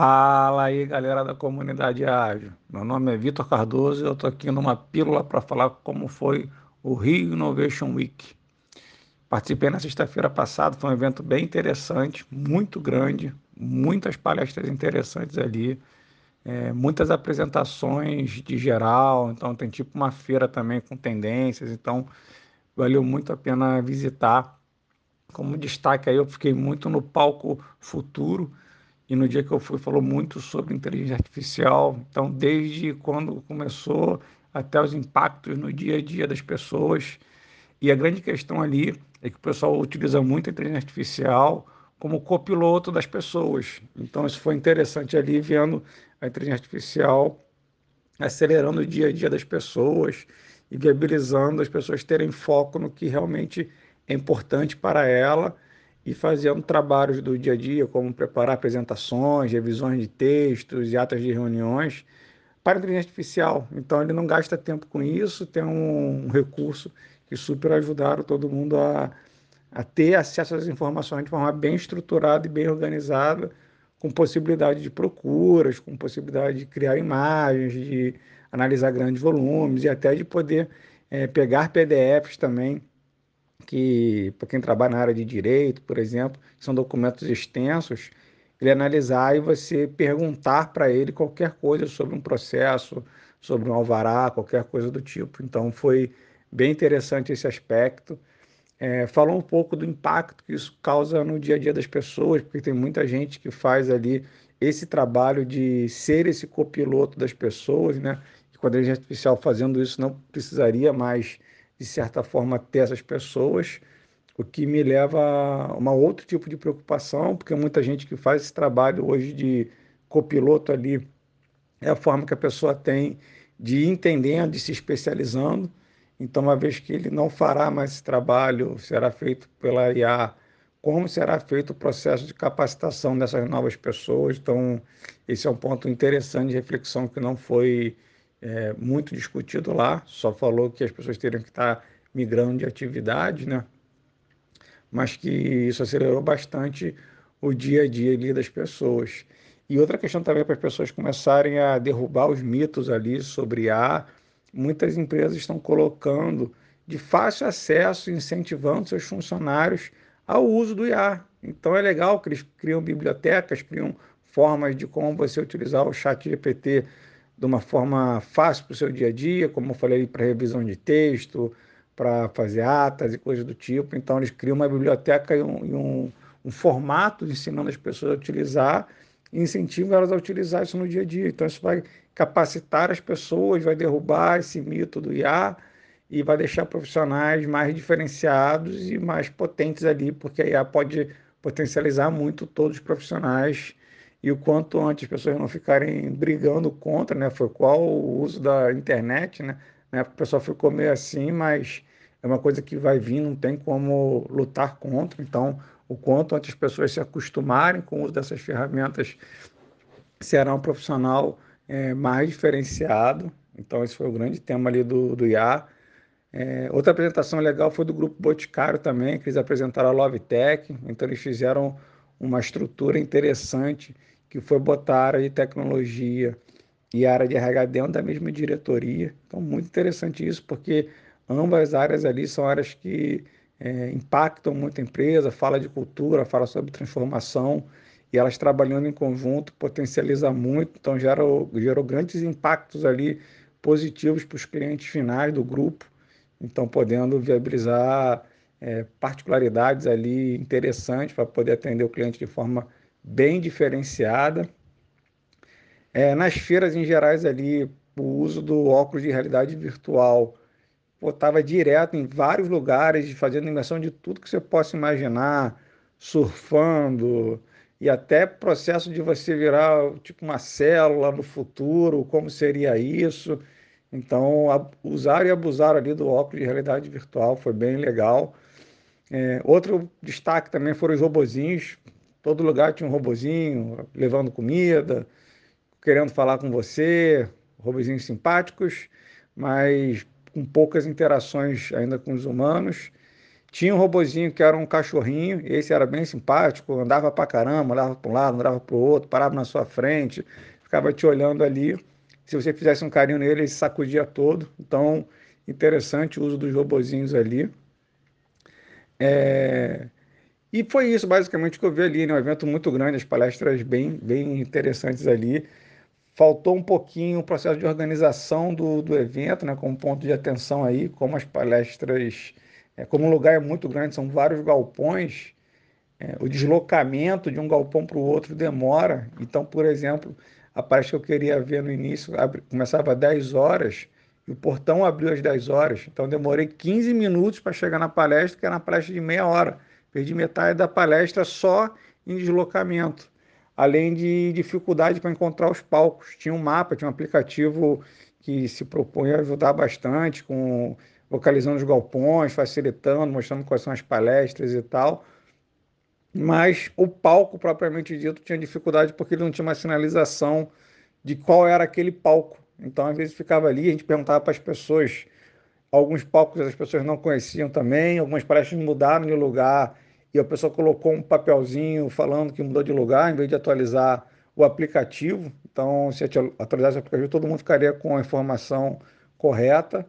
Fala aí, galera da comunidade ágil. Meu nome é Vitor Cardoso e eu estou aqui numa pílula para falar como foi o Rio Innovation Week. Participei na sexta-feira passada, foi um evento bem interessante, muito grande, muitas palestras interessantes ali, é, muitas apresentações de geral, então tem tipo uma feira também com tendências, então valeu muito a pena visitar. Como destaque aí, eu fiquei muito no palco futuro, e no dia que eu fui falou muito sobre inteligência artificial. Então, desde quando começou até os impactos no dia a dia das pessoas. E a grande questão ali é que o pessoal utiliza muito a inteligência artificial como copiloto das pessoas. Então, isso foi interessante ali, vendo a inteligência artificial acelerando o dia a dia das pessoas e viabilizando as pessoas terem foco no que realmente é importante para ela e fazendo trabalhos do dia a dia, como preparar apresentações, revisões de textos e atas de reuniões para a inteligência artificial. Então ele não gasta tempo com isso, tem um recurso que super ajudaram todo mundo a, a ter acesso às informações de forma bem estruturada e bem organizada, com possibilidade de procuras, com possibilidade de criar imagens, de analisar grandes volumes e até de poder é, pegar PDFs também que, para quem trabalha na área de direito, por exemplo, são documentos extensos, ele analisar e você perguntar para ele qualquer coisa sobre um processo, sobre um alvará, qualquer coisa do tipo. Então, foi bem interessante esse aspecto. É, falou um pouco do impacto que isso causa no dia a dia das pessoas, porque tem muita gente que faz ali esse trabalho de ser esse copiloto das pessoas, né? E com a inteligência artificial fazendo isso, não precisaria mais de certa forma, ter essas pessoas, o que me leva a um outro tipo de preocupação, porque muita gente que faz esse trabalho hoje de copiloto ali é a forma que a pessoa tem de ir entendendo, de se especializando. Então, uma vez que ele não fará mais esse trabalho, será feito pela IA, como será feito o processo de capacitação dessas novas pessoas. Então, esse é um ponto interessante de reflexão que não foi é, muito discutido lá, só falou que as pessoas teriam que estar migrando de atividade, né? mas que isso acelerou bastante o dia a dia ali das pessoas. E outra questão também para as pessoas começarem a derrubar os mitos ali sobre IA, muitas empresas estão colocando de fácil acesso, incentivando seus funcionários ao uso do IA. Então é legal que eles criam bibliotecas, criam formas de como você utilizar o chat GPT de uma forma fácil para o seu dia a dia, como eu falei, para revisão de texto, para fazer atas e coisas do tipo. Então, eles criam uma biblioteca e um, e um, um formato ensinando as pessoas a utilizar e incentivam elas a utilizar isso no dia a dia. Então, isso vai capacitar as pessoas, vai derrubar esse mito do IA e vai deixar profissionais mais diferenciados e mais potentes ali, porque a IA pode potencializar muito todos os profissionais e o quanto antes as pessoas não ficarem brigando contra, né? Foi qual o uso da internet, né? Na época o pessoal ficou meio assim, mas é uma coisa que vai vir, não tem como lutar contra. Então, o quanto antes as pessoas se acostumarem com o uso dessas ferramentas, será um profissional é, mais diferenciado. Então, esse foi o grande tema ali do, do IA. É, outra apresentação legal foi do grupo Boticário também, que eles apresentaram a Love Tech. Então, eles fizeram uma estrutura interessante que foi botar a área de tecnologia e a área de RH dentro da mesma diretoria. Então, muito interessante isso, porque ambas áreas ali são áreas que é, impactam muito a empresa, fala de cultura, fala sobre transformação, e elas trabalhando em conjunto potencializa muito, então gerou, gerou grandes impactos ali positivos para os clientes finais do grupo, então podendo viabilizar é, particularidades ali interessantes para poder atender o cliente de forma bem diferenciada. É, nas feiras em gerais ali, o uso do óculos de realidade virtual estava direto em vários lugares, fazendo imersão de tudo que você possa imaginar, surfando, e até processo de você virar tipo uma célula no futuro, como seria isso. Então, usar e abusar ali do óculos de realidade virtual foi bem legal. É, outro destaque também foram os robozinhos. Todo lugar tinha um robozinho levando comida, querendo falar com você, robozinhos simpáticos, mas com poucas interações ainda com os humanos. Tinha um robozinho que era um cachorrinho, esse era bem simpático, andava pra caramba, andava para um lado, andava para o outro, parava na sua frente, ficava te olhando ali. Se você fizesse um carinho nele, ele sacudia todo. Então, interessante o uso dos robozinhos ali. É... E foi isso basicamente que eu vi ali, né? um evento muito grande, as palestras bem, bem interessantes ali. Faltou um pouquinho o processo de organização do, do evento, né? como ponto de atenção aí, como as palestras, é, como o lugar é muito grande, são vários galpões, é, o deslocamento de um galpão para o outro demora. Então, por exemplo, a palestra que eu queria ver no início abre, começava às 10 horas e o portão abriu às 10 horas. Então, demorei 15 minutos para chegar na palestra, que era uma palestra de meia hora. Perdi metade da palestra só em deslocamento, além de dificuldade para encontrar os palcos. Tinha um mapa, tinha um aplicativo que se propunha a ajudar bastante, com localizando os galpões, facilitando, mostrando quais são as palestras e tal. Mas o palco propriamente dito tinha dificuldade porque ele não tinha uma sinalização de qual era aquele palco. Então, às vezes, ficava ali, a gente perguntava para as pessoas Alguns palcos as pessoas não conheciam também, algumas palestras mudaram de lugar e a pessoa colocou um papelzinho falando que mudou de lugar, em vez de atualizar o aplicativo. Então, se atualizasse o aplicativo, todo mundo ficaria com a informação correta.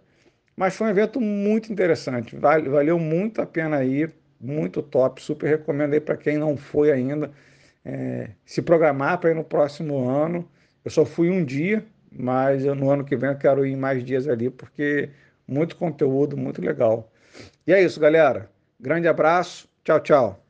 Mas foi um evento muito interessante, valeu muito a pena ir, muito top, super recomendo aí para quem não foi ainda, é, se programar para ir no próximo ano. Eu só fui um dia, mas eu, no ano que vem eu quero ir mais dias ali, porque muito conteúdo, muito legal. E é isso, galera. Grande abraço. Tchau, tchau.